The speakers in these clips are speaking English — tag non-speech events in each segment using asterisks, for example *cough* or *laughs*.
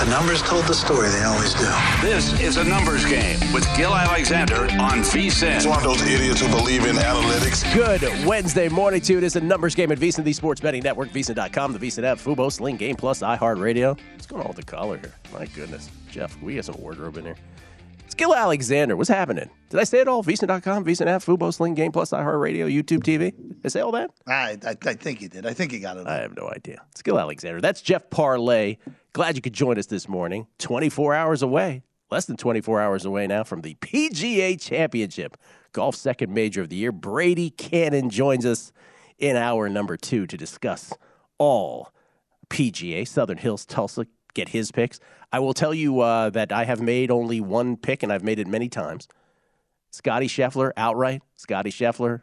The numbers told the story, they always do. This is a numbers game with Gill Alexander on VSIN. It's one of those idiots who believe in analytics. Good Wednesday morning to you. It is a numbers game at VSIN, the sports betting network, VSIN.com, the VSIN app, Fubo, Sling Game Plus, iHeartRadio. What's going on with the collar here? My goodness. Jeff, we got some wardrobe in here. Gill Alexander. What's happening? Did I say it all? VSIN.com, VSIN app, Fubo, Sling Game Plus, iHeartRadio, YouTube TV. Did I say all that? I, I, I think you did. I think you got it. I have no idea. Gill Alexander. That's Jeff Parles. Glad you could join us this morning. 24 hours away, less than 24 hours away now from the PGA Championship, golf second major of the year. Brady Kannon joins us in hour number two to discuss all PGA, Southern Hills, Tulsa, get his picks. I will tell you uh, that I have made only one pick, and I've made it many times. Scotty Scheffler outright. Scotty Scheffler,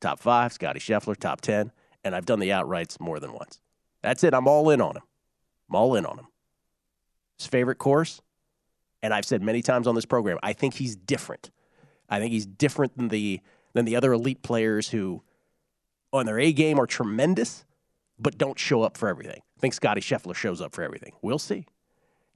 top five. Scotty Scheffler, top 10. And I've done the outrights more than once. That's it. I'm all in on him. I'm all in on him. His favorite course, and I've said many times on this program, I think he's different. I think he's different than the than the other elite players who, on their A game, are tremendous, but don't show up for everything. I think Scotty Scheffler shows up for everything. We'll see.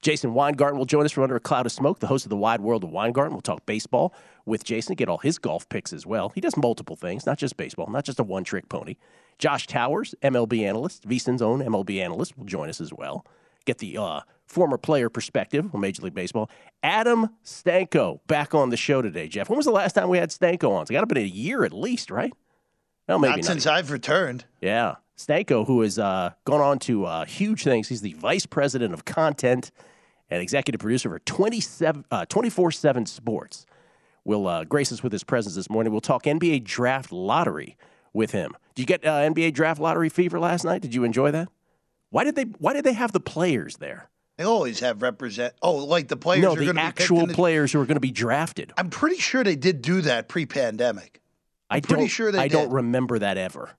Jason Weingarten will join us from under a cloud of smoke, the host of the Wide World of Weingarten. We'll talk baseball with Jason, get all his golf picks as well. He does multiple things, not just baseball, not just a one trick pony. Josh Towers, MLB analyst, VSIN's own MLB analyst, will join us as well. Get the uh, former player perspective on Major League Baseball. Adam Stanco back on the show today, Jeff. When was the last time we had Stanco on? It's got to be a year at least, right? No, maybe not, not since even. I've returned. Yeah. Stanco, who has uh, gone on to uh, huge things. He's the vice president of content and executive producer for 27, uh, 24-7 Sports, will uh, grace us with his presence this morning. We'll talk NBA draft lottery with him. Did you get uh, NBA draft lottery fever last night? Did you enjoy that? Why did they Why did they have the players there? They always have represent. Oh, like the players. No, the actual players who are going to be drafted. I'm pretty sure they did do that pre-pandemic. I'm I pretty sure they. I did. don't remember that ever.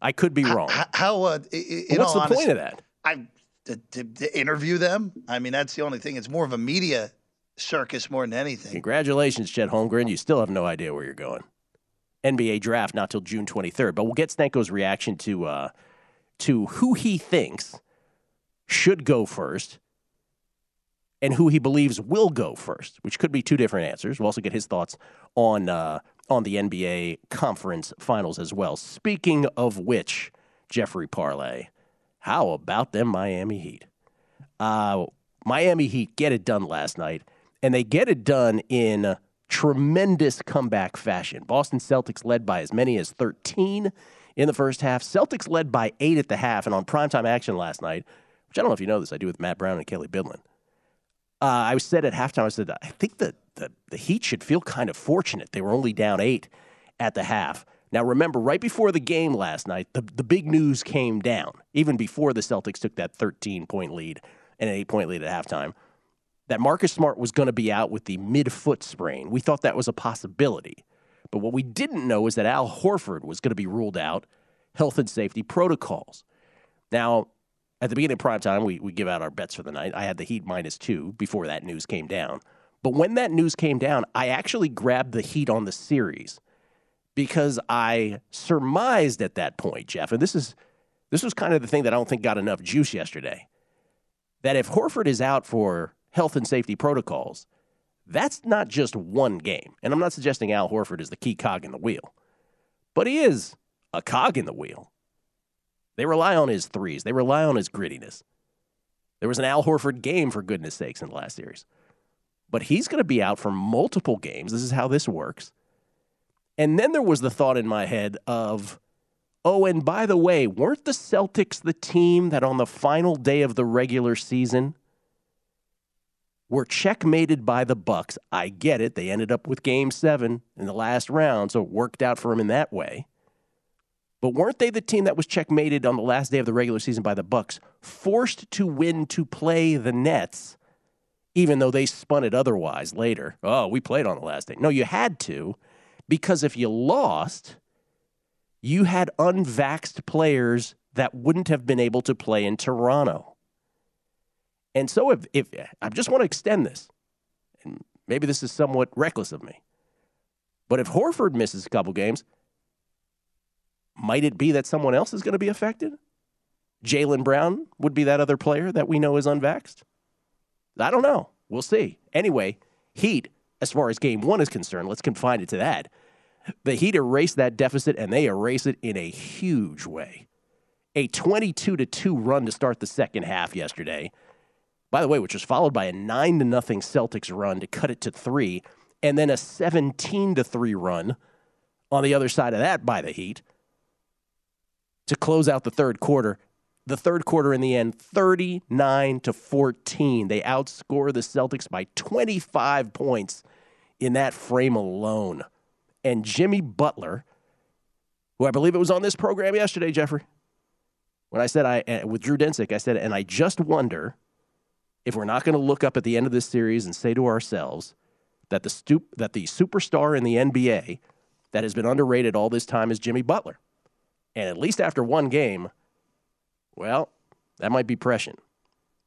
I could be wrong. How? how uh, what's the honesty, point of that? I to, to, to, interview them. I mean, that's the only thing. It's more of a media circus more than anything. Congratulations, Chet Holmgren. You still have no idea where you're going. NBA draft not till June 23rd, but we'll get Stanco's reaction to uh, to who he thinks should go first and who he believes will go first, which could be two different answers. We'll also get his thoughts on uh, on the NBA conference finals as well. Speaking of which, Jeffrey Parles, how about them Miami Heat? Uh, Miami Heat get it done last night, and they get it done in tremendous comeback fashion. Boston Celtics led by as many as 13 in the first half. Celtics led by eight at the half, and on primetime action last night, which I don't know if you know this, I do with Matt Brown and Kelley Bydlon. Uh, I said at halftime, I said, I think that the, the Heat should feel kind of fortunate. They were only down eight at the half. Now, remember, right before the game last night, the, the big news came down, even before the Celtics took that 13 point lead and an eight point lead at halftime, that Marcus Smart was going to be out with the mid foot sprain. We thought that was a possibility. But what we didn't know is that Al Horford was going to be ruled out, health and safety protocols. Now, at the beginning of prime time, we, we give out our bets for the night. I had the Heat minus two before that news came down. But when that news came down, I actually grabbed the Heat on the series because I surmised at that point, Jeff, and this is this was kind of the thing that I don't think got enough juice yesterday. That if Horford is out for health and safety protocols, that's not just one game. And I'm not suggesting Al Horford is the key cog in the wheel, but he is a cog in the wheel. They rely on his threes, they rely on his grittiness. There was an Al Horford game, for goodness sakes, in the last series. But he's going to be out for multiple games. This is how this works. And then there was the thought in my head of, oh, and by the way, weren't the Celtics the team that on the final day of the regular season were checkmated by the Bucks? I get it. They ended up with game seven in the last round, so it worked out for them in that way. But weren't they the team that was checkmated on the last day of the regular season by the Bucks, forced to win to play the Nets, even though they spun it otherwise later? Oh, we played on the last day. No, you had to, because if you lost, you had unvaxxed players that wouldn't have been able to play in Toronto. And so if, if I just want to extend this, and maybe this is somewhat reckless of me, but if Horford misses a couple games, might it be that someone else is going to be affected? Jaylen Brown would be that other player that we know is unvaxxed? I don't know. We'll see. Anyway, Heat, as far as game one is concerned, let's confine it to that. The Heat erase that deficit and they erase it in a huge way. A 22 to 2 run to start the second half yesterday. By the way, which was followed by a 9 to nothing Celtics run to cut it to 3 and then a 17 to 3 run on the other side of that by the Heat to close out the third quarter. The third quarter in the end, 39 to 14. They outscore the Celtics by 25 points in that frame alone. And Jimmy Butler, who I believe it was on this program yesterday, Jeffrey, when I said I uh, with Drew Dinsick, I said, and I just wonder if we're not going to look up at the end of this series and say to ourselves that the that the superstar in the NBA that has been underrated all this time is Jimmy Butler. And at least after one game, well, that might be prescient.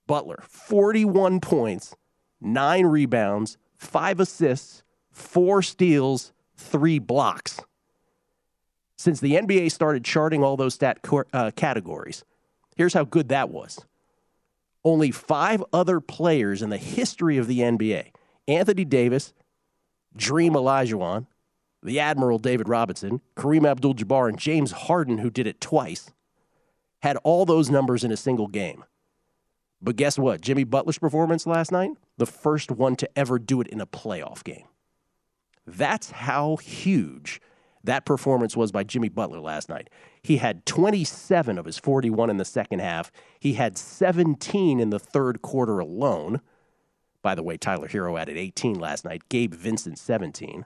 Butler, 41 points, nine rebounds, five assists, four steals, three blocks. Since the NBA started charting all those stat uh, categories, here's how good that was. Only five other players in the history of the NBA Anthony Davis, Dream Olajuwon, the Admiral David Robinson, Kareem Abdul Jabbar, and James Harden, who did it twice, had all those numbers in a single game. But guess what? Jimmy Butler's performance last night, the first one to ever do it in a playoff game. That's how huge that performance was by Jimmy Butler last night. He had 27 of his 41 in the second half. He had 17 in the third quarter alone. By the way, Tyler Herro added 18 last night, Gabe Vincent 17.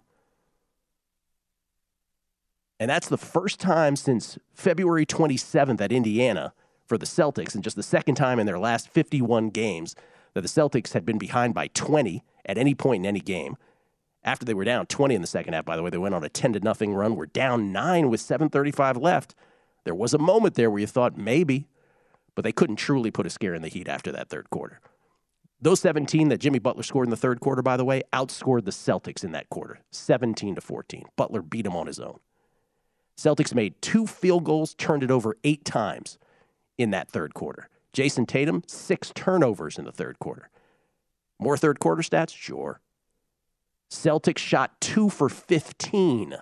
And that's the first time since February 27th at Indiana for the Celtics, and just the second time in their last 51 games that the Celtics had been behind by 20 at any point in any game. After they were down 20 in the second half, by the way, they went on a 10 to nothing run. We're down nine with 7:35 left. There was a moment there where you thought maybe, but they couldn't truly put a scare in the Heat after that third quarter. Those 17 that Jimmy Butler scored in the third quarter, by the way, outscored the Celtics in that quarter, 17 to 14. Butler beat him on his own. Celtics made two field goals, turned it over eight times in that third quarter. Jayson Tatum, six turnovers in the third quarter. More third quarter stats? Sure. Celtics shot two for 15,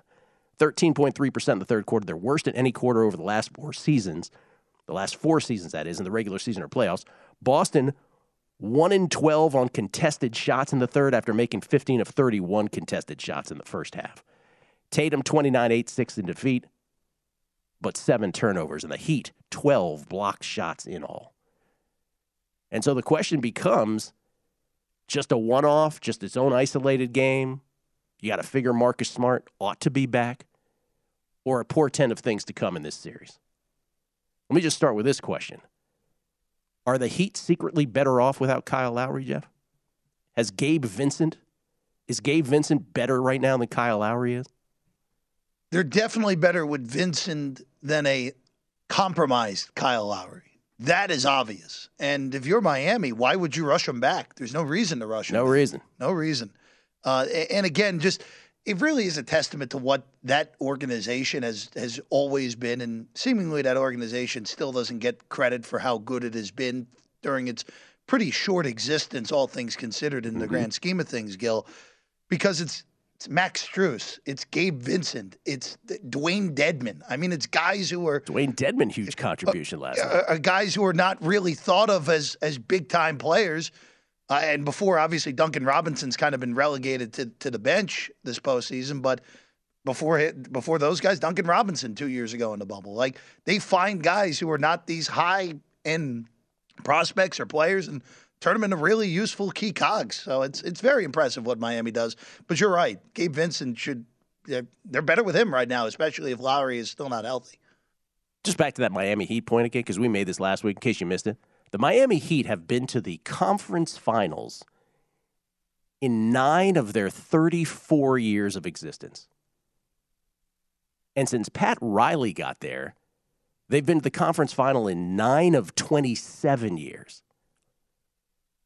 13.3% in the third quarter. Their worst in any quarter over the last four seasons, the last four seasons, that is, in the regular season or playoffs. Boston, 1 in 12 on contested shots in the third after making 15 of 31 contested shots in the first half. Tatum 29 8 6 in defeat, but seven turnovers. And the Heat 12 block shots in all. And so the question becomes just a one off, just its own isolated game. You got to figure Marcus Smart ought to be back, or a portent of things to come in this series. Let me just start with this question Are the Heat secretly better off without Kyle Lowry, Jeff? Has Gabe Vincent, is Gabe Vincent better right now than Kyle Lowry is? They're definitely better with Vincent than a compromised Kyle Lowry. That is obvious. And if you're Miami, why would you rush him back? There's no reason to rush him. No back. reason. No reason. Uh, and again, just it really is a testament to what that organization has has always been, and seemingly that organization still doesn't get credit for how good it has been during its pretty short existence, all things considered, in the mm-hmm. grand scheme of things, Gill, because it's It's Max Strus. It's Gabe Vincent. It's Dewayne Dedmon. I mean, it's guys who are Dewayne Dedmon, huge contribution last uh, night. uh, guys who are not really thought of as as big time players. Uh, and before, obviously, Duncan Robinson's kind of been relegated to, to the bench this postseason. But before before those guys, Duncan Robinson two years ago in the bubble, like they find guys who are not these high end prospects or players and turn them into really useful key cogs. So it's it's very impressive what Miami does. But you're right, Gabe Vincent should. They're, they're better with him right now, especially if Lowry is still not healthy. Just back to that Miami Heat point again, because we made this last week in case you missed it. The Miami Heat have been to the conference finals in nine of their 34 years of existence. And since Pat Riley got there, they've been to the conference final in nine of 27 years.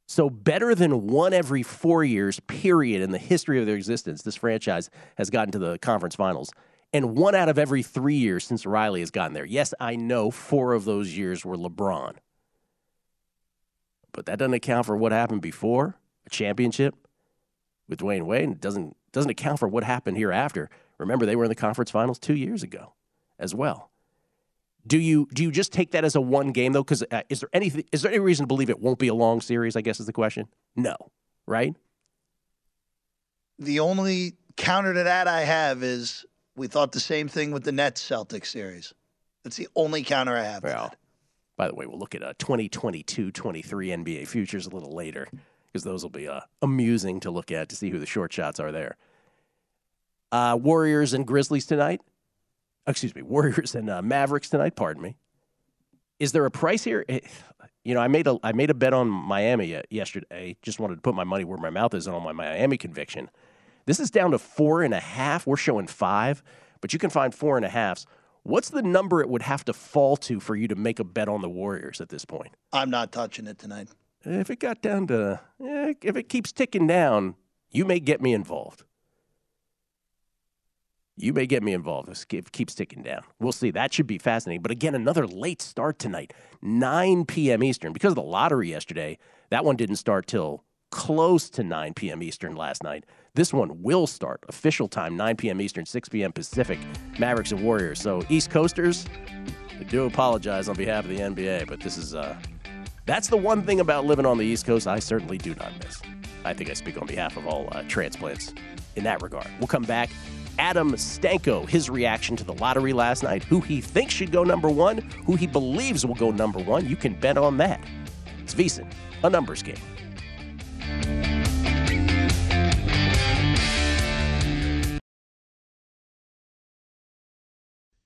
So, better than one every four years, period, in the history of their existence, this franchise has gotten to the conference finals. And one out of every three years since Riley has gotten there. Yes, I know four of those years were LeBron. But that doesn't account for what happened before a championship with Dwyane Wade. And it doesn't, doesn't account for what happened here after. Remember, they were in the conference finals two years ago as well. Do you do you just take that as a one game though? Because uh, is there anything is there any reason to believe it won't be a long series? I guess is the question. No, right? The only counter to that I have is we thought the same thing with the Nets Celtics series. That's the only counter I have. Well, that. by the way, we'll look at uh, 2022 23 NBA futures a little later because those will be uh, amusing to look at to see who the short shots are there. Uh, Warriors and Grizzlies tonight. Excuse me, Warriors and uh, Mavericks tonight. Pardon me. Is there a price here? Eh, You know, I made a I made a bet on Miami uh, yesterday. Just wanted to put my money where my mouth is on my Miami conviction. This is down to four and a half. We're showing five, but you can find four and a halves. What's the number it would have to fall to for you to make a bet on the Warriors at this point? I'm not touching it tonight. If it got down to, eh, if it keeps ticking down, you may get me involved. You may get me involved if it keeps ticking down. We'll see. That should be fascinating. But again, another late start tonight, 9 p.m. Eastern. Because of the lottery yesterday, that one didn't start till close to 9 p.m. Eastern last night. This one will start official time, 9 p.m. Eastern, 6 p.m. Pacific. Mavericks and Warriors. So East Coasters, I do apologize on behalf of the NBA, but this is uh, that's the one thing about living on the East Coast I certainly do not miss. I think I speak on behalf of all uh, transplants in that regard. We'll come back. Adam Stanco, his reaction to the lottery last night, who he thinks should go number one, who he believes will go number one. You can bet on that. It's VSiN, a numbers game.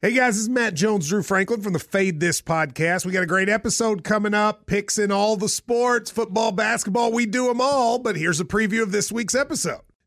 Hey guys, this is Matt Jones, Drew Franklin from the Fade This podcast. We got a great episode coming up, picks in all the sports, football, basketball, we do them all. But here's a preview of this week's episode.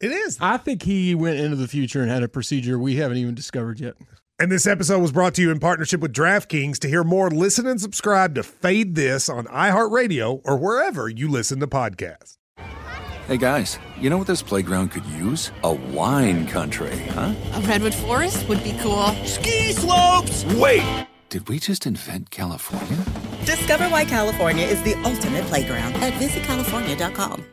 It is. I think he went into the future and had a procedure we haven't even discovered yet. And this episode was brought to you in partnership with DraftKings. To hear more, listen and subscribe to Fade This on iHeartRadio or wherever you listen to podcasts. Hey guys, you know what this playground could use? A wine country, huh? A redwood forest would be cool. Ski slopes! Wait! Did we just invent California? Discover why California is the ultimate playground at visitcalifornia.com.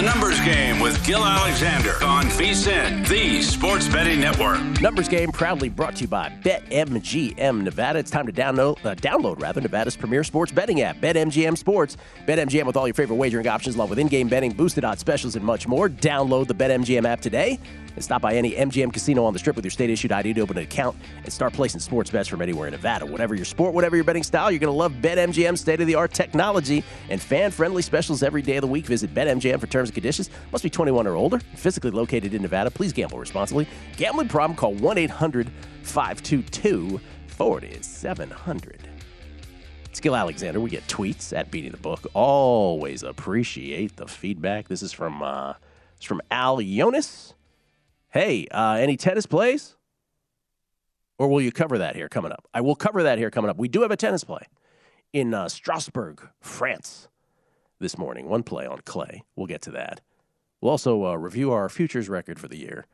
A numbers game with Gill Alexander on VSIN, the Sports Betting Network. Numbers game proudly brought to you by BetMGM Nevada. It's time to download, uh, download rather, Nevada's premier sports betting app, BetMGM Sports. BetMGM with all your favorite wagering options, along with in-game betting, boosted odds specials, and much more. Download the BetMGM app today and stop by any MGM casino on the strip with your state issued ID to open an account and start placing sports bets from anywhere in Nevada. Whatever your sport, whatever your betting style, you're going to love BetMGM's state of the art technology and fan friendly specials every day of the week. Visit BetMGM for terms and conditions. Must be 21 or older, physically located in Nevada. Please gamble responsibly. Gambling problem, call 1 800 522 4700. Skill Alexander, we get tweets at Beating the Book. Always appreciate the feedback. This is from uh, it's from Al Jonas. Hey, uh, any tennis plays? Or will you cover that here coming up? I will cover that here coming up. We do have a tennis play in uh, Strasbourg, France, this morning. One play on clay. We'll get to that. We'll also uh, review our futures record for the year.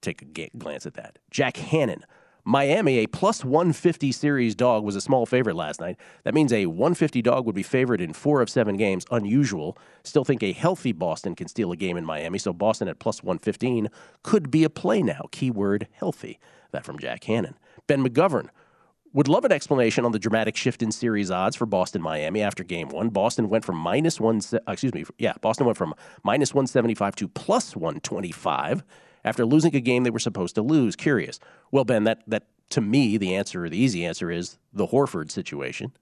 Take a glance at that. Jack Hannon Miami, a plus 150 series dog, was a small favorite last night. That means a 150 dog would be favored in four of seven games. Unusual. Still think a healthy Boston can steal a game in Miami, so Boston at plus 115 could be a play now. Keyword healthy. That from Jack Hannon. Ben McGovern would love an explanation on the dramatic shift in series odds for Boston Miami after game one. Boston went from minus one, excuse me, yeah, Boston went from minus 175 to plus 125 after losing a game they were supposed to lose. Curious. Well, Ben, that, that to me, the answer, the easy answer is the Horford situation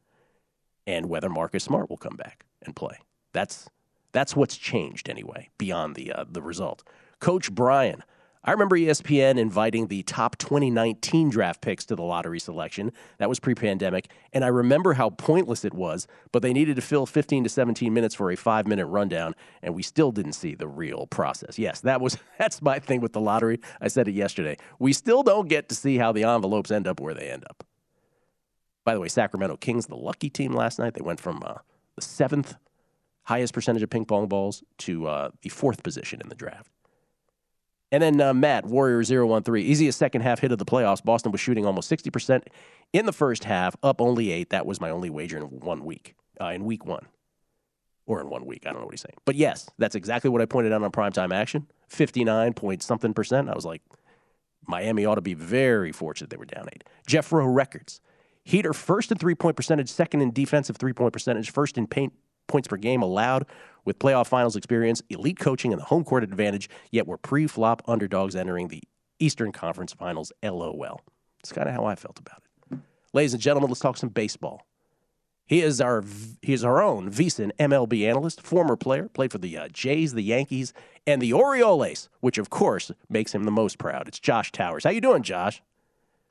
and whether Marcus Smart will come back and play. That's, that's what's changed anyway, beyond the, uh, the result. Coach Brian I remember ESPN inviting the top 2019 draft picks to the lottery selection. That was pre pandemic. And I remember how pointless it was, but they needed to fill 15 to 17 minutes for a five minute rundown, and we still didn't see the real process. Yes, that was *laughs* that's my thing with the lottery. I said it yesterday. We still don't get to see how the envelopes end up where they end up. By the way, Sacramento Kings, the lucky team last night, they went from uh, the seventh highest percentage of ping pong balls to uh, the fourth position in the draft. And then uh, Matt, Warrior 013, easiest second half hit of the playoffs. Boston was shooting almost 60% in the first half, up only eight. That was my only wager in one week, uh, in week one. Or in one week. I don't know what he's saying. But yes, that's exactly what I pointed out on primetime action 59 point something percent. I was like, Miami ought to be very fortunate they were down eight. Jeff Rowe records. Heater first in three point percentage, second in defensive three point percentage, first in paint points per game allowed with playoff finals experience, elite coaching, and the home court advantage, yet we're pre flop underdogs entering the Eastern Conference Finals. LOL. It's kind of how I felt about it. Ladies and gentlemen, let's talk some baseball. He is our he is our own VSiN MLB analyst, former player, played for the uh, Jays, the Yankees, and the Orioles, which of course makes him the most proud. It's Josh Towers. How you doing, Josh?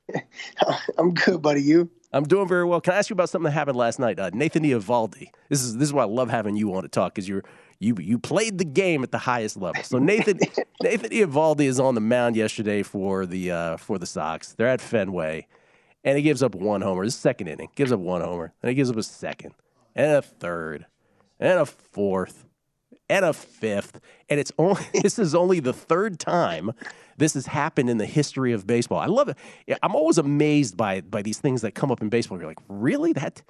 *laughs* I'm good, buddy. You? I'm doing very well. Can I ask you about something that happened last night? Uh, Nathan Eovaldi. This is this is why I love having you on to talk because you're you you played the game at the highest level. So Nathan *laughs* Nathan Eovaldi is on the mound yesterday for the uh, for the Sox. They're at Fenway, and he gives up one homer. His second inning gives up one homer, and he gives up a second, and a third, and a fourth, and a fifth, and it's only *laughs* this is only the third time this has happened in the history of baseball. I love it. I'm always amazed by by these things that come up in baseball. You're like, really that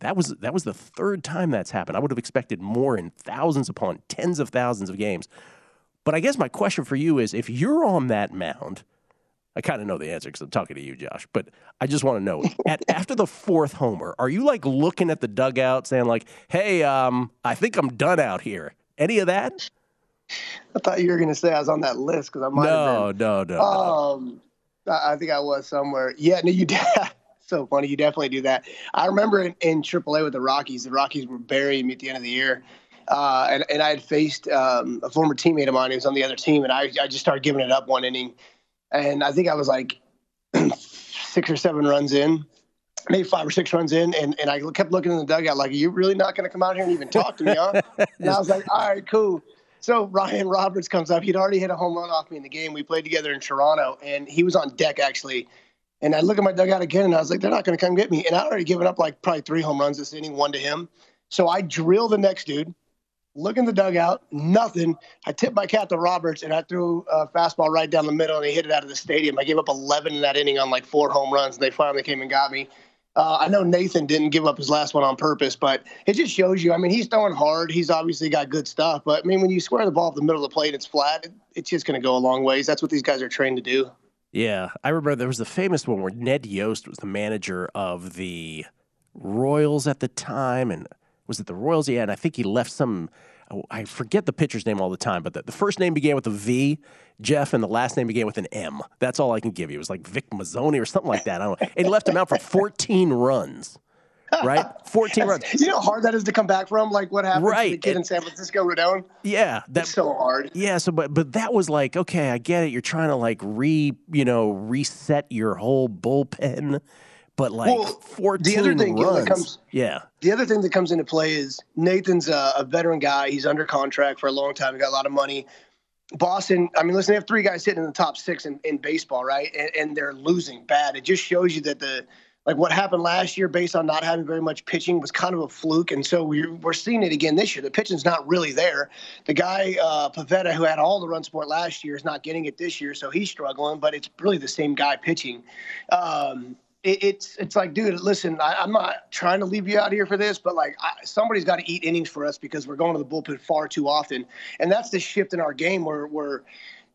that was that was the third time that's happened. I would have expected more in thousands upon tens of thousands of games. But I guess my question for you is, if you're on that mound. I kind of know the answer because I'm talking to you, Josh. But I just want to know: *laughs* at, after the fourth homer, are you like looking at the dugout, saying like, "Hey, um, I think I'm done out here"? Any of that? *laughs* I thought you were going to say I was on that list because I might no, have been. No, no, um, no. I think I was somewhere. Yeah, no, you did. *laughs* so funny. You definitely do that. I remember in, in AAA with the Rockies, the Rockies were burying me at the end of the year. Uh, and, and I had faced um, a former teammate of mine who was on the other team, and I, I just started giving it up one inning. And I think I was like *clears throat* six or seven runs in, maybe five or six runs in, and, and I kept looking in the dugout like, "Are you really not going to come out here and even talk to me, huh?" *laughs* and I was like, "All right, cool." So Ryan Roberts comes up. He'd already hit a home run off me in the game. We played together in Toronto, and he was on deck actually. And I look at my dugout again, and I was like, "They're not going to come get me." And I already given up like probably three home runs this inning, one to him. So I drill the next dude. Look in the dugout, nothing. I tip my cap to Roberts, and I threw a fastball right down the middle, and he hit it out of the stadium. I gave up 11 in that inning on like four home runs, and they finally came and got me. Uh, I know Nathan didn't give up his last one on purpose, but it just shows you. I mean, he's throwing hard. He's obviously got good stuff, but I mean, when you square the ball up the middle of the plate, it's flat. It, it's just going to go a long ways. That's what these guys are trained to do. Yeah, I remember there was the famous one where Ned Yost was the manager of the Royals at the time, and was it the Royals? Yeah, and I think he left some. Oh, I forget the pitcher's name all the time, but the, the first name began with a V, Jeff, and the last name began with an M. That's all I can give you. It was like Vic Mazzoni or something like that. I don't know. And he left him out for 14 runs. Right, *laughs* fourteen runs. You know how hard that is to come back from. Like what happened Right. to the kid in San Francisco, Rodon. Yeah, that's so hard. Yeah, so but but that was like okay, I get it. You're trying to like re you know reset your whole bullpen, but like Well, 14 the other thing, Gill, that runs. comes- yeah, The other thing that comes into play is Nathan's a, a veteran guy. He's under contract for a long time. He got a lot of money. Boston, I mean, listen, they have three guys sitting in the top six in, in baseball, right? And, and they're losing bad. It just shows you that the like what happened last year based on not having very much pitching was kind of a fluke. And so we're, we're seeing it again this year. The pitching's not really there. The guy, uh, Pivetta, who had all the run support last year, is not getting it this year. So he's struggling, but it's really the same guy pitching. Um, it, it's it's like, dude, listen, I, I'm not trying to leave you out here for this, but like I, somebody's got to eat innings for us because we're going to the bullpen far too often, and that's the shift in our game where where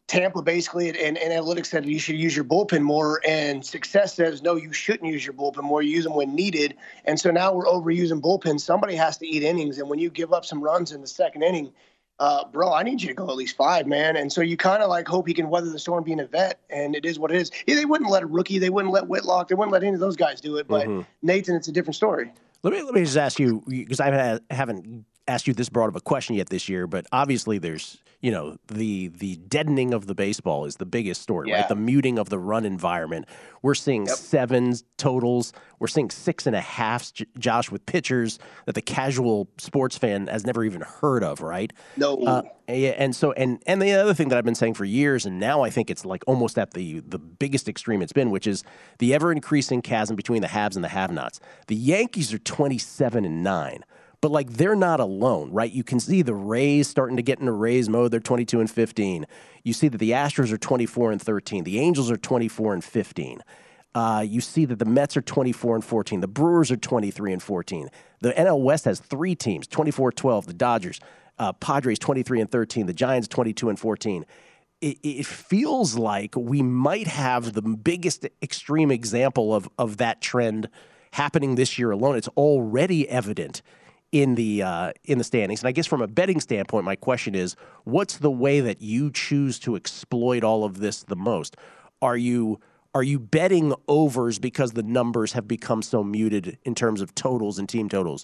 Tampa basically and, and analytics said you should use your bullpen more, and success says no, you shouldn't use your bullpen more. You use them when needed, and so now we're overusing bullpen. Somebody has to eat innings, and when you give up some runs in the second inning. Uh, bro, I need you to go at least five, man. And so you kind of like hope he can weather the storm being a vet, and it is what it is. Yeah, they wouldn't let a rookie, they wouldn't let Whitlock, they wouldn't let any of those guys do it. But Mhm. Nathan, it's a different story. Let me let me just ask you because I haven't asked you this broad of a question yet this year, but obviously there's you know the the deadening of the baseball is the biggest story, Yeah. right? The muting of the run environment. We're seeing sevens totals. We're seeing six and a halfs, Josh, with pitchers that the casual sports fan has never even heard of, right? No. Uh, and so and and the other thing that I've been saying for years, and now I think it's like almost at the the biggest extreme it's been, which is the ever increasing chasm between the haves and the have-nots. The Yankees are twenty seven and nine, but like they're not alone, right? You can see the Rays starting to get into Rays mode. They're twenty two and fifteen. You see that the Astros are twenty four and thirteen. The Angels are twenty four and fifteen. Uh, you see that the Mets are 24 and 14. The Brewers are 23 and 14. The NL West has three teams 24 12. The Dodgers, uh, Padres 23 and 13. The Giants 22 and 14. It, it feels like we might have the biggest extreme example of, of that trend happening this year alone. It's already evident in the uh, in the standings. And I guess from a betting standpoint, my question is, what's the way that you choose to exploit all of this the most? Are you are you betting overs because the numbers have become so muted in terms of totals and team totals?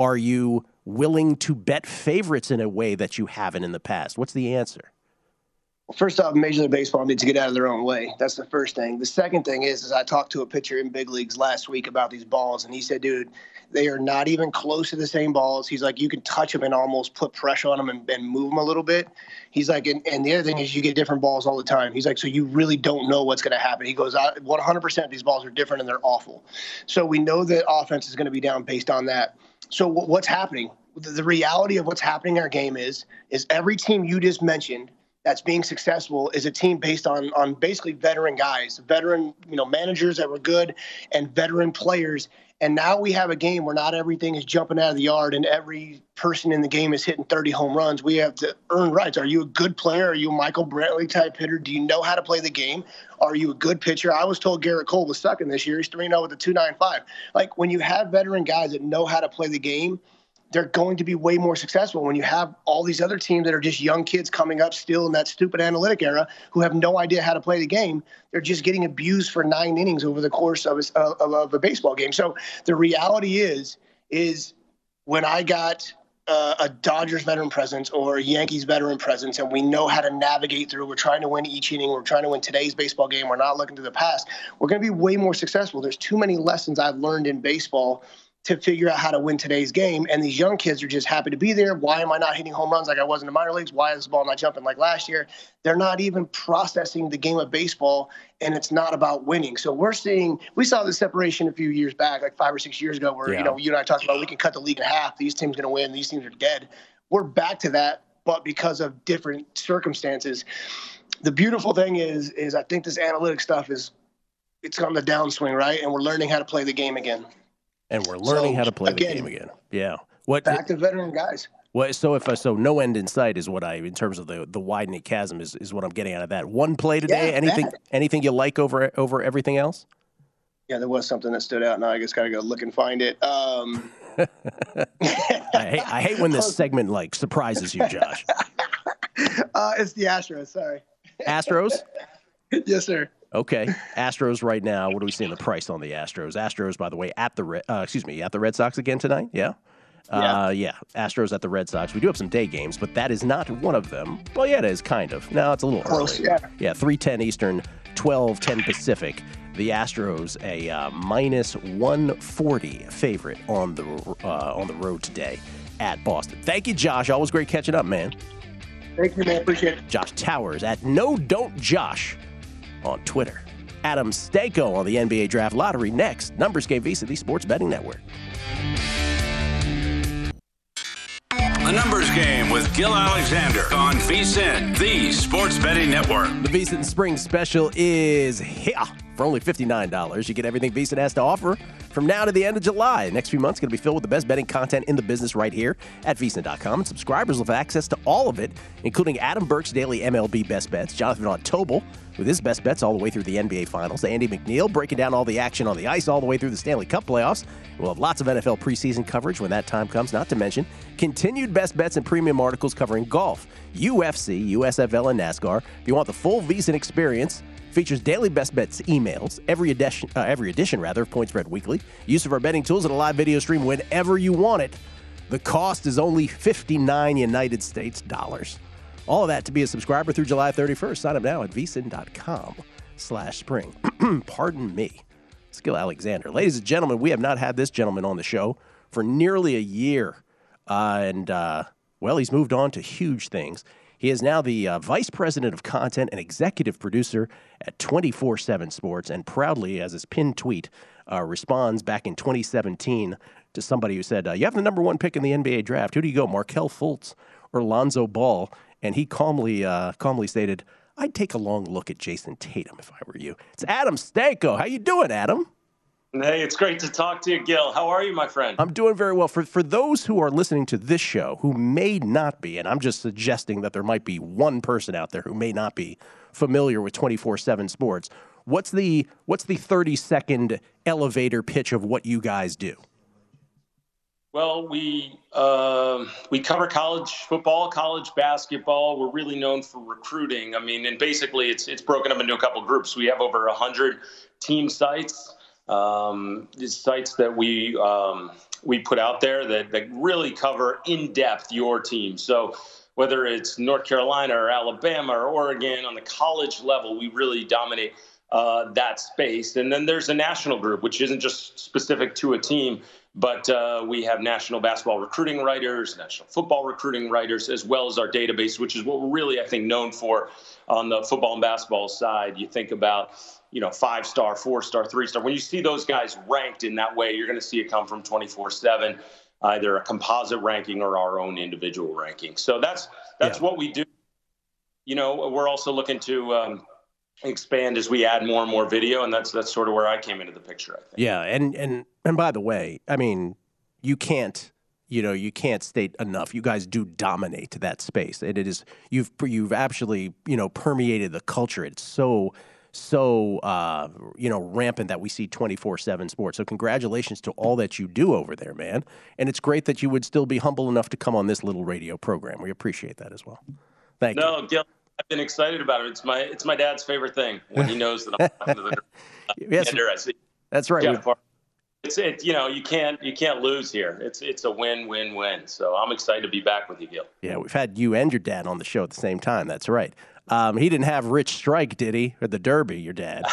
Are you willing to bet favorites in a way that you haven't in the past? What's the answer? First off, Major League Baseball needs to get out of their own way. That's the first thing. The second thing is, is I talked to a pitcher in big leagues last week about these balls, and he said, dude, they are not even close to the same balls. He's like, you can touch them and almost put pressure on them and, and move them a little bit. He's like, and, and the other thing is, you get different balls all the time. He's like, so you really don't know what's going to happen. He goes, I, 100% of these balls are different and they're awful. So we know that offense is going to be down based on that. So wh- what's happening? The reality of what's happening in our game is, is every team you just mentioned that's being successful is a team based on on basically veteran guys, veteran you know managers that were good, and veteran players. And now we have a game where not everything is jumping out of the yard and every person in the game is hitting 30 home runs. We have to earn rights. Are you a good player? Are you a Michael Brantley type hitter? Do you know how to play the game? Are you a good pitcher? I was told Gerrit Cole was sucking this year. He's 3 0 with a 295. Like when you have veteran guys that know how to play the game, they're going to be way more successful when you have all these other teams that are just young kids coming up still in that stupid analytic era who have no idea how to play the game. They're just getting abused for nine innings over the course of a, of, of a baseball game. So the reality is, is when I got uh, a Dodgers veteran presence or a Yankees veteran presence, and we know how to navigate through. We're trying to win each inning. We're trying to win today's baseball game. We're not looking to the past. We're going to be way more successful. There's too many lessons I've learned in baseball to figure out how to win today's game. And these young kids are just happy to be there. Why am I not hitting home runs like I was in the minor leagues? Why is the ball not jumping like last year? They're not even processing the game of baseball, and it's not about winning. So we're seeing, we saw the separation a few years back, like five or six years ago, where, Yeah. you know, you and I talked about we can cut the league in half. These teams going to win. These teams are dead. We're back to that, but because of different circumstances. The beautiful thing is, is I think this analytic stuff is, it's on the downswing, right? And we're learning how to play the game again. And we're learning So, how to play again, the game again. Yeah. What? Back to veteran guys. What? So if uh, so, no end in sight is what I, in terms of the the widening chasm, is is what I'm getting out of that. One play today. Yeah, anything that. anything you like over over everything else? Yeah, there was something that stood out. Now I just got to go look and find it. Um, *laughs* I, hate, I hate when this *laughs* segment like surprises you, Josh. *laughs* Uh, it's the Astros. Sorry. Astros. yes, sir. Okay, Astros right now. What are we seeing the price on the Astros? Astros, by the way, at the Re- uh, excuse me, at the Red Sox again tonight. Yeah. Uh, yeah, Astros at the Red Sox. We do have some day games, but that is not one of them. Well, yeah, it is kind of. Now it's a little Close, early. yeah. Yeah, three ten Eastern, twelve ten Pacific. The Astros a uh, minus one forty favorite on the uh, on the road today at Boston. Thank you, Josh. Always great catching up, man. Thank you, man. Appreciate it. Josh Towers at No Don't Josh on Twitter. Adam Stanco on the NBA Draft Lottery next. Numbers Game VSIN, the Sports Betting Network. The numbers game with Gill Alexander on VSIN, the Sports Betting Network. The VSIN Spring Special is here for only $59. You get everything VSIN has to offer from now to the end of July. The next few months going to be filled with the best betting content in the business right here at VSIN.com. And subscribers will have access to all of it, including Adam Burke's daily MLB best bets, Jonathan Von Tobel with his best bets all the way through the NBA Finals, Andy McNeil breaking down all the action on the ice all the way through the Stanley Cup playoffs. We'll have lots of NFL preseason coverage when that time comes, not to mention continued best bets and premium articles covering golf, UFC, USFL, and NASCAR. If you want the full VSIN experience, features daily best bets emails, every edition, uh, every edition rather of Point Spread Weekly, use of our betting tools, and a live video stream whenever you want it. The cost is only 59 United States dollars. All of that to be a subscriber through July 31st. Sign up now at vsin.com slash spring. *clears throat* Pardon me. Skill Alexander. Ladies and gentlemen, we have not had this gentleman on the show for nearly a year. Uh, and, uh, well, he's moved on to huge things. He is now the uh, vice president of content and executive producer at 24 7 Sports, and proudly, as his pinned tweet uh, responds back in 2017 to somebody who said, uh, You have the number one pick in the NBA draft. Who do you go, Markelle Fultz or Lonzo Ball? And he calmly, uh, calmly stated, I'd take a long look at Jayson Tatum if I were you. It's Adam Stanco. How you doing, Adam? Hey, it's great to talk to you, Gill. How are you, my friend? I'm doing very well. For for those who are listening to this show who may not be, and I'm just suggesting that there might be one person out there who may not be familiar with 24/7 Sports. What's the what's the 30 second elevator pitch of what you guys do? Well, we uh, we cover college football, college basketball. We're really known for recruiting. I mean, and basically, it's it's broken up into a couple groups. We have over hundred team sites, um, sites that we um, we put out there that that really cover in depth your team. So whether it's North Carolina or Alabama or Oregon on the college level, we really dominate uh, that space. And then there's a national group, which isn't just specific to a team, but uh, we have national basketball recruiting writers, national football recruiting writers, as well as our database, which is what we're really, I think, known for on the football and basketball side. You think about, you know, five star, four star, three star. When you see those guys ranked in that way, you're going to see it come from 24 7 either a composite ranking or our own individual ranking. So that's that's yeah. what we do. You know, we're also looking to um, expand as we add more and more video, and that's that's sort of where I came into the picture. I think. Yeah, and and and by the way, I mean, you can't. You know, you can't state enough. You guys do dominate that space, and it is you've you've actually you know permeated the culture. It's so so uh, you know rampant that we see 24/7 sports. So congratulations to all that you do over there, man. And it's great that you would still be humble enough to come on this little radio program. We appreciate that as well. Thank no, you. No, Gill, I've been excited about it. It's my it's my dad's favorite thing when he knows that I'm *laughs* talking to the *laughs* yes, I see. That's right. Yeah, it's it, you know you can't you can't lose here. It's it's a win win win. So I'm excited to be back with you, Gill. Yeah, we've had you and your dad on the show at the same time. That's right. Um, he didn't have Rich Strike, did he? Or the Derby, your dad?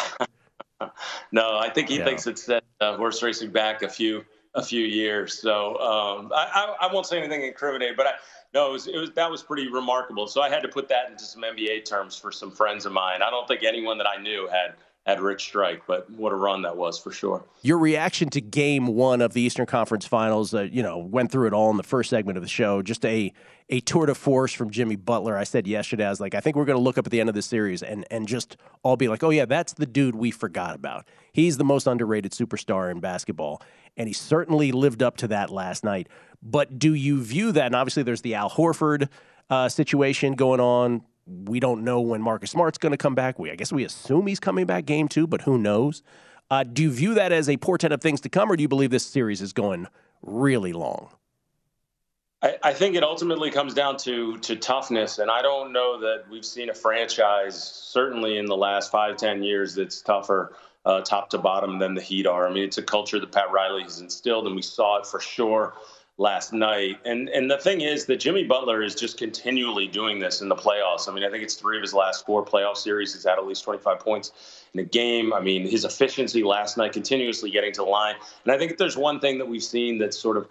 *laughs* no, I think he yeah. thinks it's set uh, horse racing back a few a few years. So um, I, I, I, won't say anything incriminating, but I, no, it was, it was that was pretty remarkable. So I had to put that into some NBA terms for some friends of mine. I don't think anyone that I knew had had Rich Strike, but what a run that was for sure. Your reaction to Game One of the Eastern Conference Finals, uh, you know, went through it all in the first segment of the show. Just a a tour de force from Jimmy Butler. I said yesterday, I was like, I think we're going to look up at the end of the series and and just all be like, oh yeah, that's the dude we forgot about. He's the most underrated superstar in basketball, and he certainly lived up to that last night. But do you view that? And obviously, there's the Al Horford uh, situation going on we don't know when Marcus Smart's going to come back. We, I guess we assume he's coming back game two, but who knows? Uh, do you view that as a portent of things to come, or do you believe this series is going really long? I, I think it ultimately comes down to to toughness, and I don't know that we've seen a franchise, certainly in the last five ten years, that's tougher uh, top to bottom than the Heat are. I mean, it's a culture that Pat Riley has instilled, and we saw it for sure last night. And and the thing is that Jimmy Butler is just continually doing this in the playoffs. I mean, I think it's three of his last four playoff series. He's had at least 25 points in a game. I mean, his efficiency last night, continuously getting to the line. And I think if there's one thing that we've seen that's sort of,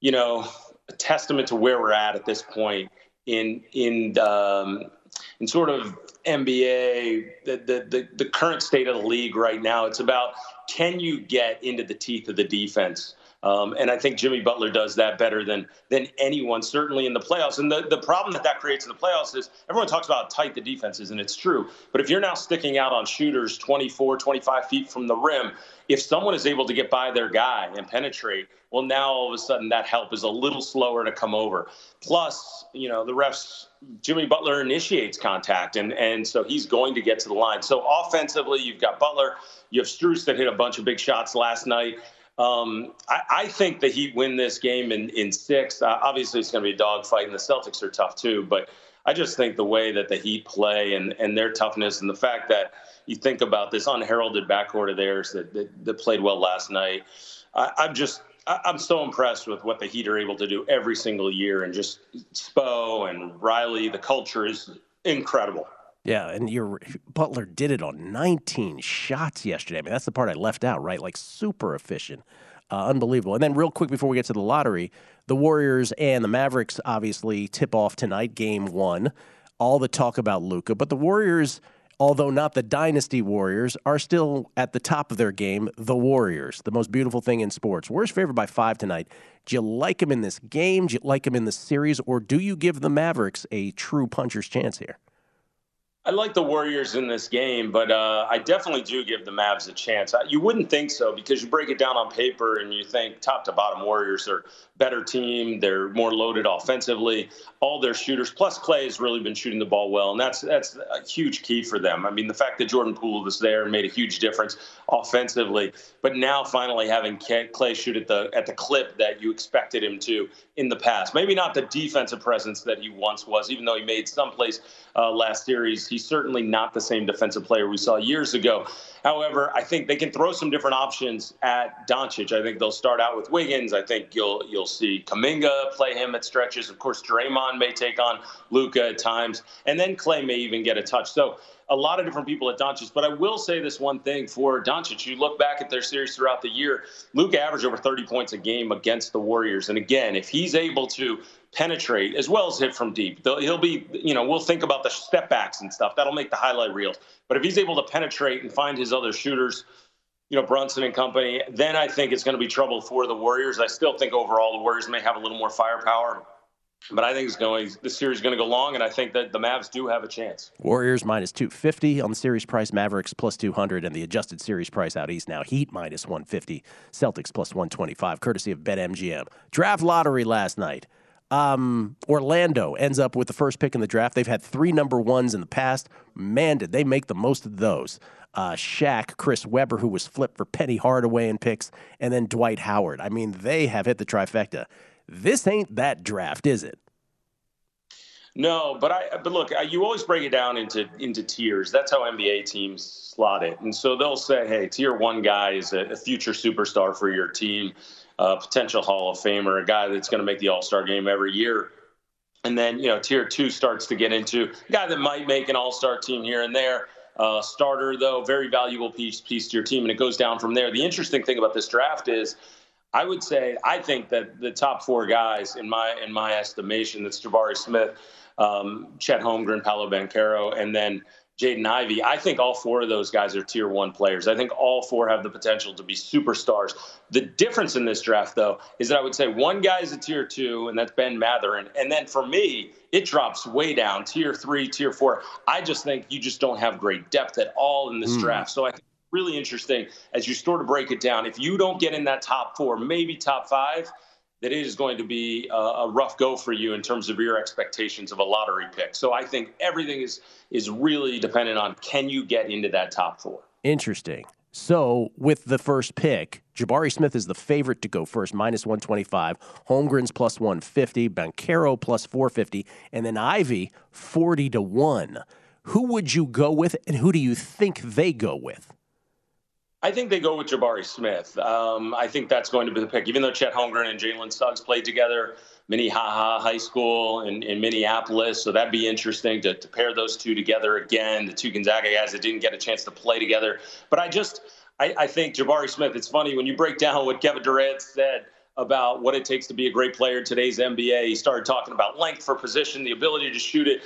you know, a testament to where we're at at this point in in um, in sort of NBA, the, the the the current state of the league right now. It's about can you get into the teeth of the defense um, and I think Jimmy Butler does that better than than anyone, certainly in the playoffs. And the, the problem that that creates in the playoffs is everyone talks about how tight the defense is, and it's true. But if you're now sticking out on shooters 24, 25 feet from the rim, if someone is able to get by their guy and penetrate, well, now all of a sudden that help is a little slower to come over. Plus, you know, the refs, Jimmy Butler initiates contact, and, and so he's going to get to the line. So offensively, you've got Butler, you have Strus that hit a bunch of big shots last night. Um, I, I, think the Heat win this game in, in six. Uh, obviously, it's going to be a dogfight, and the Celtics are tough too. But I just think the way that the Heat play and, and their toughness and the fact that you think about this unheralded backcourt of theirs that, that, that played well last night, I, I'm just I'm so impressed with what the Heat are able to do every single year, and just Spo and Riley. The culture is incredible. Yeah, and your Butler did it on 19 shots yesterday. I mean, that's the part I left out, right? Like super efficient. Uh, unbelievable. And then, real quick before we get to the lottery, the Warriors and the Mavericks obviously tip off tonight, game one. All the talk about Luka, but the Warriors, although not the dynasty Warriors, are still at the top of their game. The Warriors, the most beautiful thing in sports. Warriors favored by five tonight. Do you like them in this game? Do you like them in the series, or do you give the Mavericks a true puncher's chance here? I like the Warriors in this game, but uh, I definitely do give the Mavs a chance. You wouldn't think so because you break it down on paper and you think top to bottom Warriors are better team. They're more loaded offensively. All their shooters, plus Clay has really been shooting the ball well, and that's that's a huge key for them. I mean, the fact that Jordan Poole was there made a huge difference offensively. But now finally having Clay shoot at the at the clip that you expected him to in the past, maybe not the defensive presence that he once was, even though he made some plays uh, last series. He's certainly not the same defensive player we saw years ago. However, I think they can throw some different options at Doncic. I think they'll start out with Wiggins. I think you'll you'll see Kuminga play him at stretches. Of course, Draymond may take on Luka at times, and then Clay may even get a touch. So a lot of different people at Doncic. But I will say this one thing for Doncic. You look back at their series throughout the year, Luka averaged over 30 points a game against the Warriors. And again, if he's able to penetrate as well as hit from deep, he'll be, you know, we'll think about the step backs and stuff. That'll make the highlight reels. But if he's able to penetrate and find his other shooters, you know, Brunson and company, then I think it's going to be trouble for the Warriors. I still think overall the Warriors may have a little more firepower. But I think it's going. The series is going to go long, and I think that the Mavs do have a chance. Warriors minus two fifty on the series price. Mavericks plus two hundred, and the adjusted series price out east now. Heat minus one fifty. Celtics plus one twenty five, courtesy of BetMGM. Draft lottery last night. Um, Orlando ends up with the first pick in the draft. They've had three number ones in the past. Man, did they make the most of those. Uh, Shaq, Chris Webber, who was flipped for Penny Hardaway in picks, and then Dwight Howard. I mean, they have hit the trifecta. This ain't that draft, is it? No, but I but look, you always break it down into into tiers. That's how NBA teams slot it, and so they'll say, "Hey, tier one guy is a, a future superstar for your team, a potential Hall of Famer, a guy that's going to make the All Star game every year." And then you know, tier two starts to get into a guy that might make an All Star team here and there. Uh, starter though, very valuable piece piece to your team, and it goes down from there. The interesting thing about this draft is I would say I think that the top four guys in my in my estimation, that's Jabari Smith, um, Chet Holmgren, Paolo Banchero, and then Jaden Ivey. I think all four of those guys are tier one players. I think all four have the potential to be superstars. The difference in this draft, though, is that I would say one guy is a tier two, and that's Ben Mathurin. And then for me, it drops way down, tier three, tier four. I just think you just don't have great depth at all in this mm. draft. So I think really interesting as you sort of break it down. If you don't get in that top four, maybe top five, that it is going to be a, a, rough go for you in terms of your expectations of a lottery pick. So I think everything is is really dependent on can you get into that top four. Interesting. So, with the first pick, Jabari Smith is the favorite to go first, minus 125. Holmgren's plus 150. Banchero plus 450. And then Ivey 40 to 1. Who would you go with, and who do you think they go with? I think they go with Jabari Smith. Um, I think that's going to be the pick. Even though Chet Holmgren and Jalen Suggs played together, Minnehaha High School in, in Minneapolis. So that'd be interesting to, to pair those two together again. The two Gonzaga guys that didn't get a chance to play together. But I just, I, I think Jabari Smith, it's funny when you break down what Kevin Durant said about what it takes to be a great player in today's NBA. He started talking about length for position, the ability to shoot it.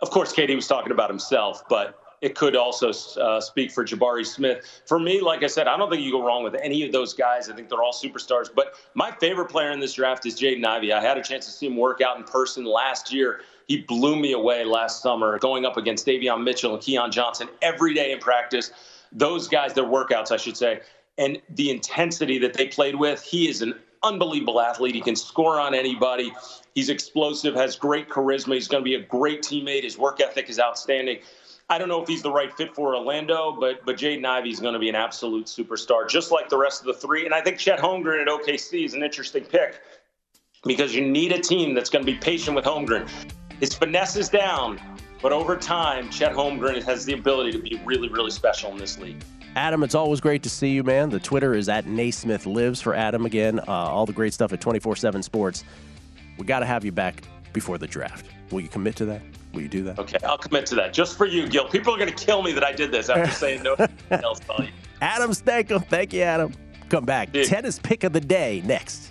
Of course, KD was talking about himself, but it could also uh, speak for Jabari Smith. For me, like I said, I don't think you go wrong with any of those guys. I think they're all superstars. But my favorite player in this draft is Jaden Ivey. I had a chance to see him work out in person last year. He blew me away last summer going up against Davion Mitchell and Keon Johnson every day in practice. Those guys, their workouts, I should say, and the intensity that they played with, he is an unbelievable athlete. He can score on anybody. He's explosive, has great charisma. He's going to be a great teammate. His work ethic is outstanding. I don't know if he's the right fit for Orlando, but but Jaden Ivey is going to be an absolute superstar, just like the rest of the three. And I think Chet Holmgren at OKC is an interesting pick because you need a team that's going to be patient with Holmgren. His finesse is down, but over time, Chet Holmgren has the ability to be really, really special in this league. Adam, it's always great to see you, man. The Twitter is at Naismith Lives for Adam again. Uh, all the great stuff at 24 7 Sports. We got to have you back before the draft. Will you commit to that? Will you do that? Okay, I'll commit to that. Just for you, Gill. People are going to kill me that I did this after saying no to *laughs* else. Adam Stanco. Thank you, Adam. Come back. Yeah. Tennis pick of the day next.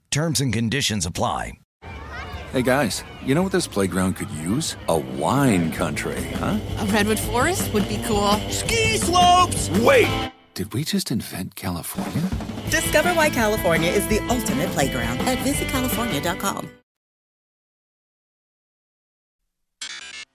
Terms and conditions apply. Hey guys, you know what this playground could use? A wine country, huh? A redwood forest would be cool. Ski slopes! Wait! Did we just invent California? Discover why California is the ultimate playground at visitcalifornia.com.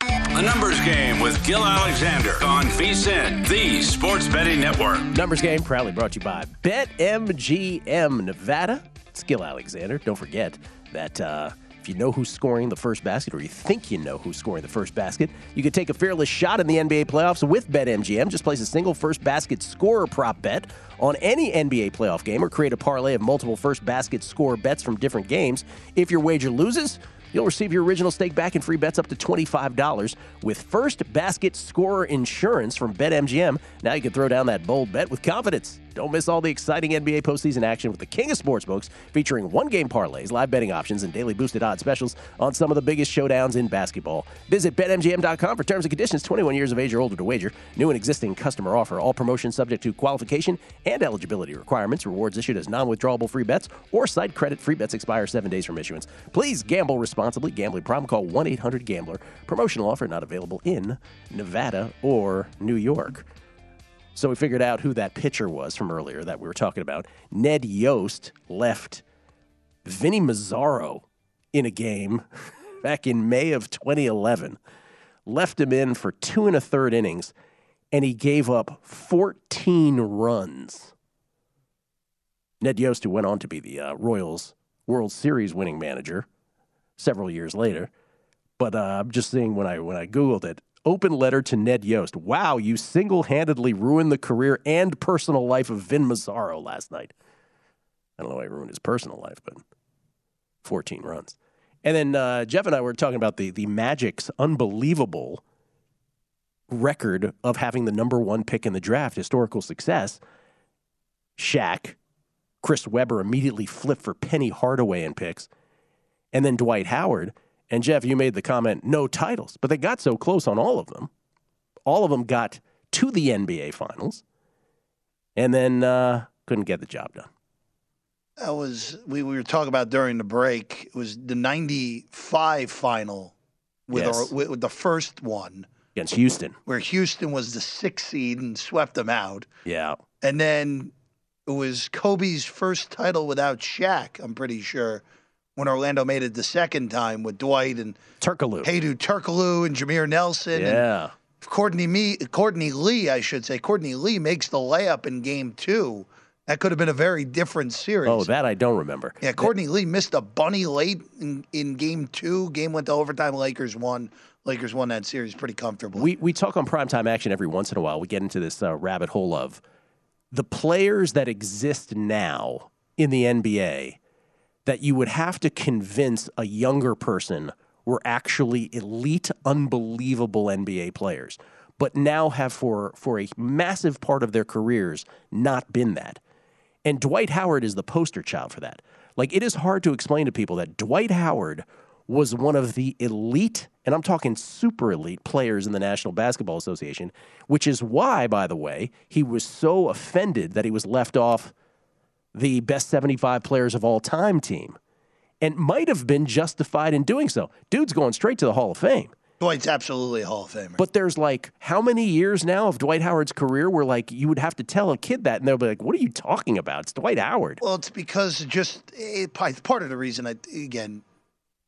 A numbers game with Gill Alexander on VSIN, the sports betting network. Numbers game proudly brought to you by BetMGM Nevada. Gill Alexander. Don't forget that uh, if you know who's scoring the first basket, or you think you know who's scoring the first basket, you can take a fearless shot in the NBA playoffs with BetMGM. Just place a single first basket scorer prop bet on any NBA playoff game, or create a parlay of multiple first basket score bets from different games. If your wager loses, You'll receive your original stake back and free bets up to $25 with first basket scorer insurance from BetMGM. Now you can throw down that bold bet with confidence. Don't miss all the exciting NBA postseason action with the King of Sportsbooks, featuring one game parlays, live betting options, and daily boosted odds specials on some of the biggest showdowns in basketball. Visit BetMGM.com for terms and conditions 21 years of age or older to wager. New and existing customer offer. All promotions subject to qualification and eligibility requirements. Rewards issued as non withdrawable free bets or site credit. Free bets expire seven days from issuance. Please gamble responsibly. Gambling problem? Call 1 800 Gambler. Promotional offer not available in Nevada or New York. So we figured out who that pitcher was from earlier that we were talking about. Ned Yost left Vinny Mazzaro in a game *laughs* back in May of 2011. Left him in for two and a third innings, and he gave up 14 runs. Ned Yost, who went on to be the uh, Royals World Series winning manager several years later. But uh, I'm just seeing when I when I googled it, open letter to Ned Yost. Wow, you single handedly ruined the career and personal life of Vin Mazzaro last night. I don't know why he ruined his personal life, but 14 runs. And then uh, Jeff and I were talking about the, the Magic's unbelievable record of having the number one pick in the draft, historical success. Shaq, Chris Webber immediately flipped for Penny Hardaway in picks, and then Dwight Howard and Jeff, you made the comment, no titles, but they got so close on all of them. All of them got to the NBA Finals, and then uh, couldn't get the job done. That was we, we were talking about during the break. It was the '95 final with, Yes. our, with, with the first one against Houston. where Houston was the sixth seed and swept them out. Yeah. And then it was Kobe's first title without Shaq, I'm pretty sure, when Orlando made it the second time with Dwight and Turkoglu. Hedo Turkoglu and Jameer Nelson. And Yeah. Courtney, Me- Courtney Lee, I should say. Courtney Lee makes the layup in game two. That could have been a very different series. Oh, that I don't remember. Yeah, Courtney Lee missed a bunny late in, in game two. Game went to overtime. Lakers won. Lakers won that series pretty comfortably. We we talk on primetime action every once in a while. We get into this uh, rabbit hole of the players that exist now in the NBA that you would have to convince a younger person were actually elite, unbelievable NBA players, but now have for for a massive part of their careers not been that. And Dwight Howard is the poster child for that. Like it is hard to explain to people that Dwight Howard was one of the elite, and I'm talking super elite players in the National Basketball Association, which is why, by the way, he was so offended that he was left off the best 75 players of all time team and might have been justified in doing so. Dude's going straight to the Hall of Fame. Dwight's absolutely a Hall of Famer. But there's like how many years now of Dwight Howard's career where like you would have to tell a kid that and they'll be like, "What are you talking about? It's Dwight Howard." Well, it's because just it, part of the reason, I, again,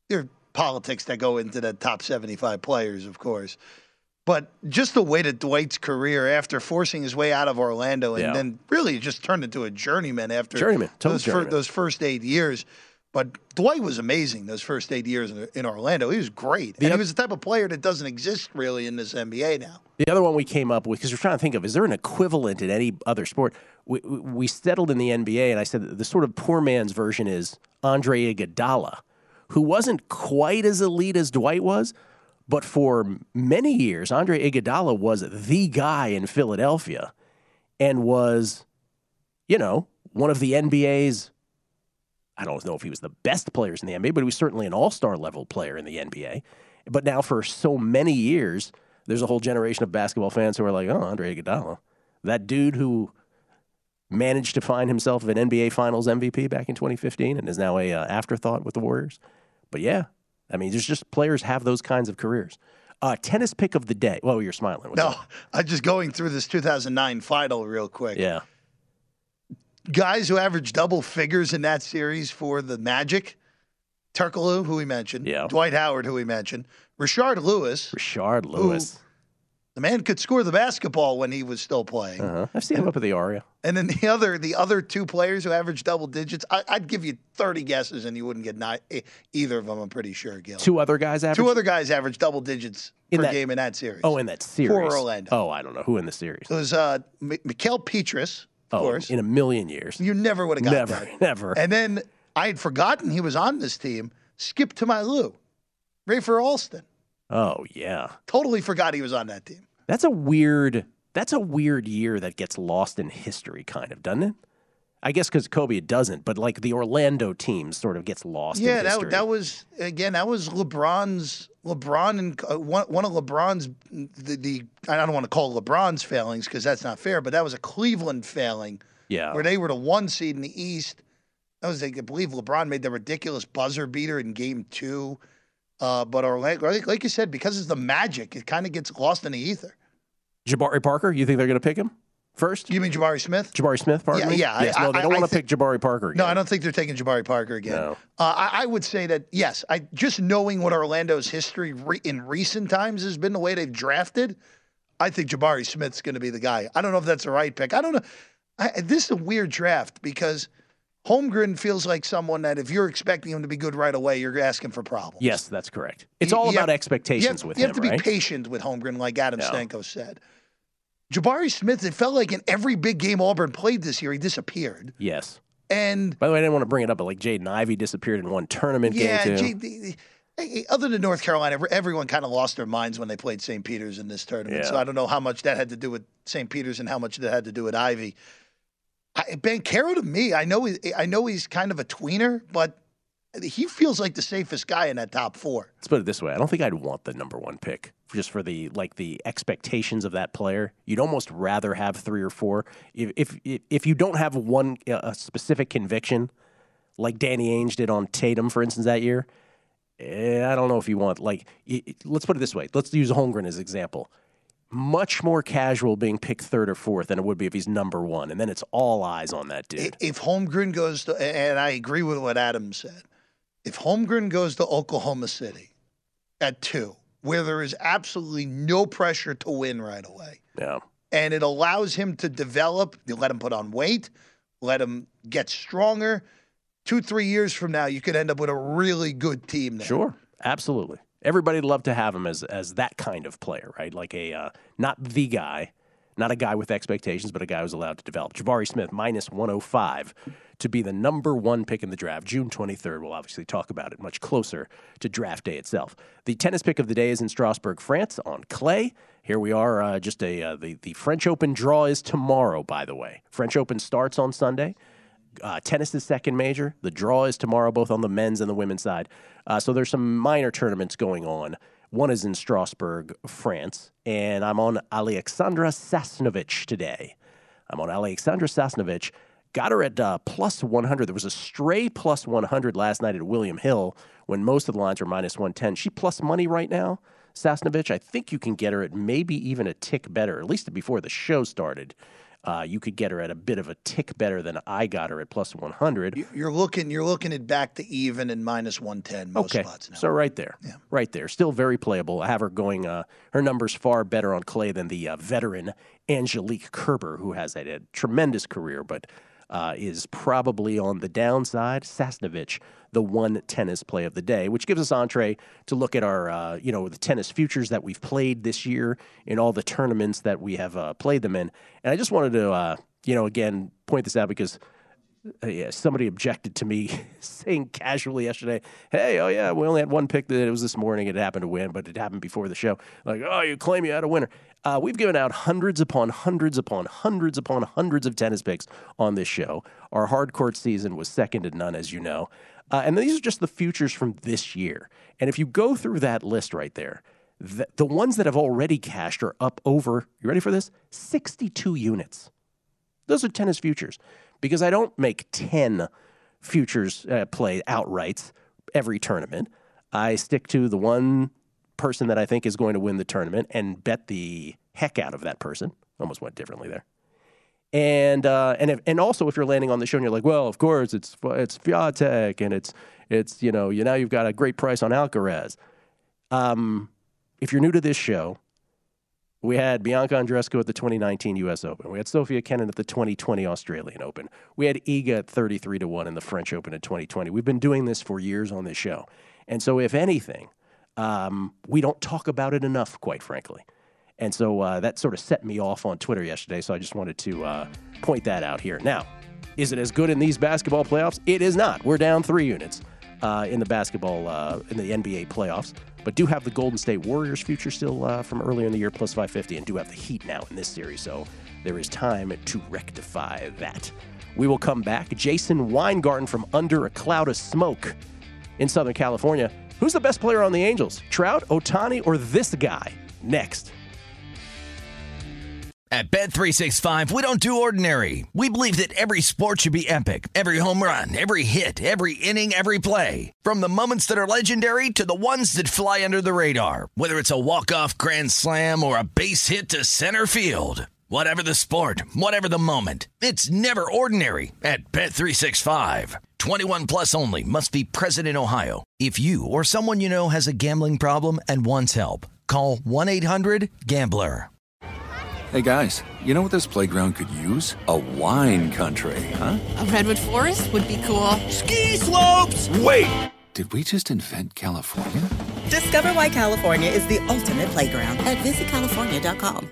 there are politics that go into the top 75 players, of course. But just the way that Dwight's career, after forcing his way out of Orlando and Yeah. then really just turned into a journeyman after Journeyman, those, fir- those first eight years. But Dwight was amazing those first eight years in, in Orlando. He was great. and he was the type of player that doesn't exist really in this NBA now. The other one we came up with because we're trying to think of is there an equivalent in any other sport? We, we we settled in the NBA, and I said the sort of poor man's version is Andre Iguodala, who wasn't quite as elite as Dwight was, but for many years, Andre Iguodala was the guy in Philadelphia, and was, you know, one of the NBA's. I don't know if he was the best players in the NBA, but he was certainly an all-star level player in the NBA. But now, for so many years, there's a whole generation of basketball fans who are like, "Oh, Andre Iguodala, that dude who managed to find himself an NBA Finals MVP back in 2015 and is now a uh, afterthought with the Warriors." But yeah, I mean, there's just players have those kinds of careers. Uh, tennis pick of the day. Well, you're smiling. What's No, up? I'm just going through this 2009 final real quick. Yeah. guys who averaged double figures in that series for the Magic. Turkoglu, who we mentioned. Yeah. Dwight Howard, who we mentioned. Rashard Lewis. Rashard Lewis. The man could score the basketball when he was still playing. Uh-huh. I've seen him up at the Aria. And then the other, the other two players who averaged double digits, I, I'd give you 30 guesses and you wouldn't get ni- e- either of them. I'm pretty sure, Gill. Two other guys average. Two other guys averaged double digits In per that- game in that series. Oh, in that series. For Orlando. Oh, I don't know who in the series. It was uh, M- Mickael Pietrus, of oh, course. in a million years. You never would have got Never, that. never. And then I had forgotten he was on this team. Skip to my Lou, Rafer Alston. Oh yeah. Totally forgot he was on that team. That's a weird. That's a weird year that gets lost in history, kind of, doesn't it? I guess because Kobe it doesn't, but like the Orlando team sort of gets lost. yeah, that that was again. That was LeBron's. LeBron and uh, one one of LeBron's the, the I don't want to call LeBron's failings because that's not fair, but that was a Cleveland failing yeah. where they were the one seed in the East. That was I believe LeBron made the ridiculous buzzer beater in Game Two. Uh, but Orlando, like, like you said, because it's the Magic, it kind of gets lost in the ether. Jabari Parker. You think they're going to pick him first? You mean Jabari Smith? Jabari Smith. Pardon Yeah, yeah, I- no, they I- don't want to pick Jabari Parker. No. I don't think they're taking Jabari Parker again. No. Uh, I, I would say that yes. I just knowing what Orlando's history re- in recent times has been the way they've drafted. I think Jabari Smith's going to be the guy. I don't know if that's the right pick. I don't know. I, this is a weird draft because Holmgren feels like someone that if you're expecting him to be good right away, you're asking for problems. Yes, that's correct. It's You- all you about have- expectations have, with you him, You have to right? be patient with Holmgren, like Adam Yeah. Stanco said. Jabari Smith, it felt like in every big game Auburn played this year, he disappeared. yes. And By the way, I didn't want to bring it up, but like Jaden Ivey disappeared in one tournament yeah, game too. gee, the- the- hey, other than North Carolina, everyone kind of lost their minds when they played St. Peter's in this tournament. So I don't know how much that had to do with St. Peter's and how much that had to do with Ivey. I, to me, I know he, I know he's kind of a tweener, but he feels like the safest guy in that top four. Let's put it this way: I don't think I'd want the number one pick just for the like the expectations of that player. You'd almost rather have three or four. If if if you don't have one uh, a specific conviction, like Danny Ainge did on Tatum, for instance, that year, eh, I don't know if you want like. Let's put it this way. Let's use Holmgren as example. Much more casual being picked third or fourth than it would be if he's number one, and then it's all eyes on that dude. If Holmgren goes to, and I agree with what Adam said, if Holmgren goes to Oklahoma City at two, where there is absolutely no pressure to win right away, Yeah. and it allows him to develop, you let him put on weight, let him get stronger. Two, three years from now, you could end up with a really good team there. Sure, absolutely. Everybody'd love to have him as as that kind of player, right? Like a uh, not the guy, not a guy with expectations, but a guy who's allowed to develop. Jabari Smith minus 105 to be the number one pick in the draft, June 23rd. We'll obviously talk about it much closer to draft day itself. The tennis pick of the day is in Strasbourg, France, on clay. Here we are. Uh, just a uh, the the French Open draw is tomorrow. By the way, French Open starts on Sunday. Uh, tennis is second major. The draw is tomorrow, both on the men's and the women's side. Uh, so there's some minor tournaments going on. One is in Strasbourg, France, and I'm on Alexandra Sasnovich today. I'm on Alexandra Sasnovich. Got her at uh, plus 100. There was a stray plus 100 last night at William Hill when most of the lines were minus 110. She plus money right now. Sasnovich, I think you can get her at maybe even a tick better, at least before the show started. Uh, you could get her at a bit of a tick better than I got her at plus 100. You're looking, you're looking at back to even and minus one ten most okay. spots now. So right there, right there, still very playable. I have her going. Uh, her numbers far better on clay than the uh, veteran Angelique Kerber, who has had a tremendous career, but uh, is probably on the downside. Sasnovich, the one tennis play of the day, which gives us entree to look at our, uh, you know, the tennis futures that we've played this year in all the tournaments that we have uh, played them in. And I just wanted to, uh, you know, again point this out because uh, yeah, somebody objected to me *laughs* saying casually yesterday, "Hey, oh yeah, we only had one pick that it was this morning. It happened to win, but it happened before the show." Like, oh, you claim you had a winner. Uh, we've given out hundreds upon hundreds upon hundreds upon hundreds of tennis picks on this show. Our hard court season was second to none, as you know. Uh, and these are just the futures from this year. And if you go through that list right there, the, the ones that have already cashed are up over. You ready for this? Sixty-two units. Those are tennis futures because I don't make 10 futures uh, play outrights every tournament. I stick to the one person that I think is going to win the tournament and bet the heck out of that person. Almost went differently there. And uh, and if, and also if you're landing on the show and you're like, well, of course it's it's Swiatek and it's it's you know you now you've got a great price on Alcaraz. Um, if you're new to this show, we had Bianca Andreescu at the 2019 U.S. Open. We had Sofia Kenin at the 2020 Australian Open. We had Iga at 33 to one in the French Open in 2020. We've been doing this for years on this show, and so if anything, um, we don't talk about it enough, quite frankly. And so uh, that sort of set me off on Twitter yesterday. So I just wanted to uh, point that out here. Now, is it as good in these basketball playoffs? It is not. We're down three units uh, in the basketball uh, in the NBA playoffs, but do have the Golden State Warriors future still uh, from earlier in the year plus 550, and do have the Heat now in this series. So there is time to rectify that. We will come back. Jason Weingarten from Under a Cloud of Smoke in Southern California. Who's the best player on the Angels? Trout, Ohtani, or this guy? Next. At Bet365, we don't do ordinary. We believe that every sport should be epic. Every home run, every hit, every inning, every play. From the moments that are legendary to the ones that fly under the radar. Whether it's a walk-off grand slam or a base hit to center field. Whatever the sport, whatever the moment. It's never ordinary at Bet365. 21 plus only must be present in Ohio. If you or someone you know has a gambling problem and wants help, call 1-800-GAMBLER. Hey guys, you know what this playground could use? A wine country, huh? A redwood forest would be cool. Ski slopes! Wait! Did we just invent California? Discover why California is the ultimate playground at visitcalifornia.com.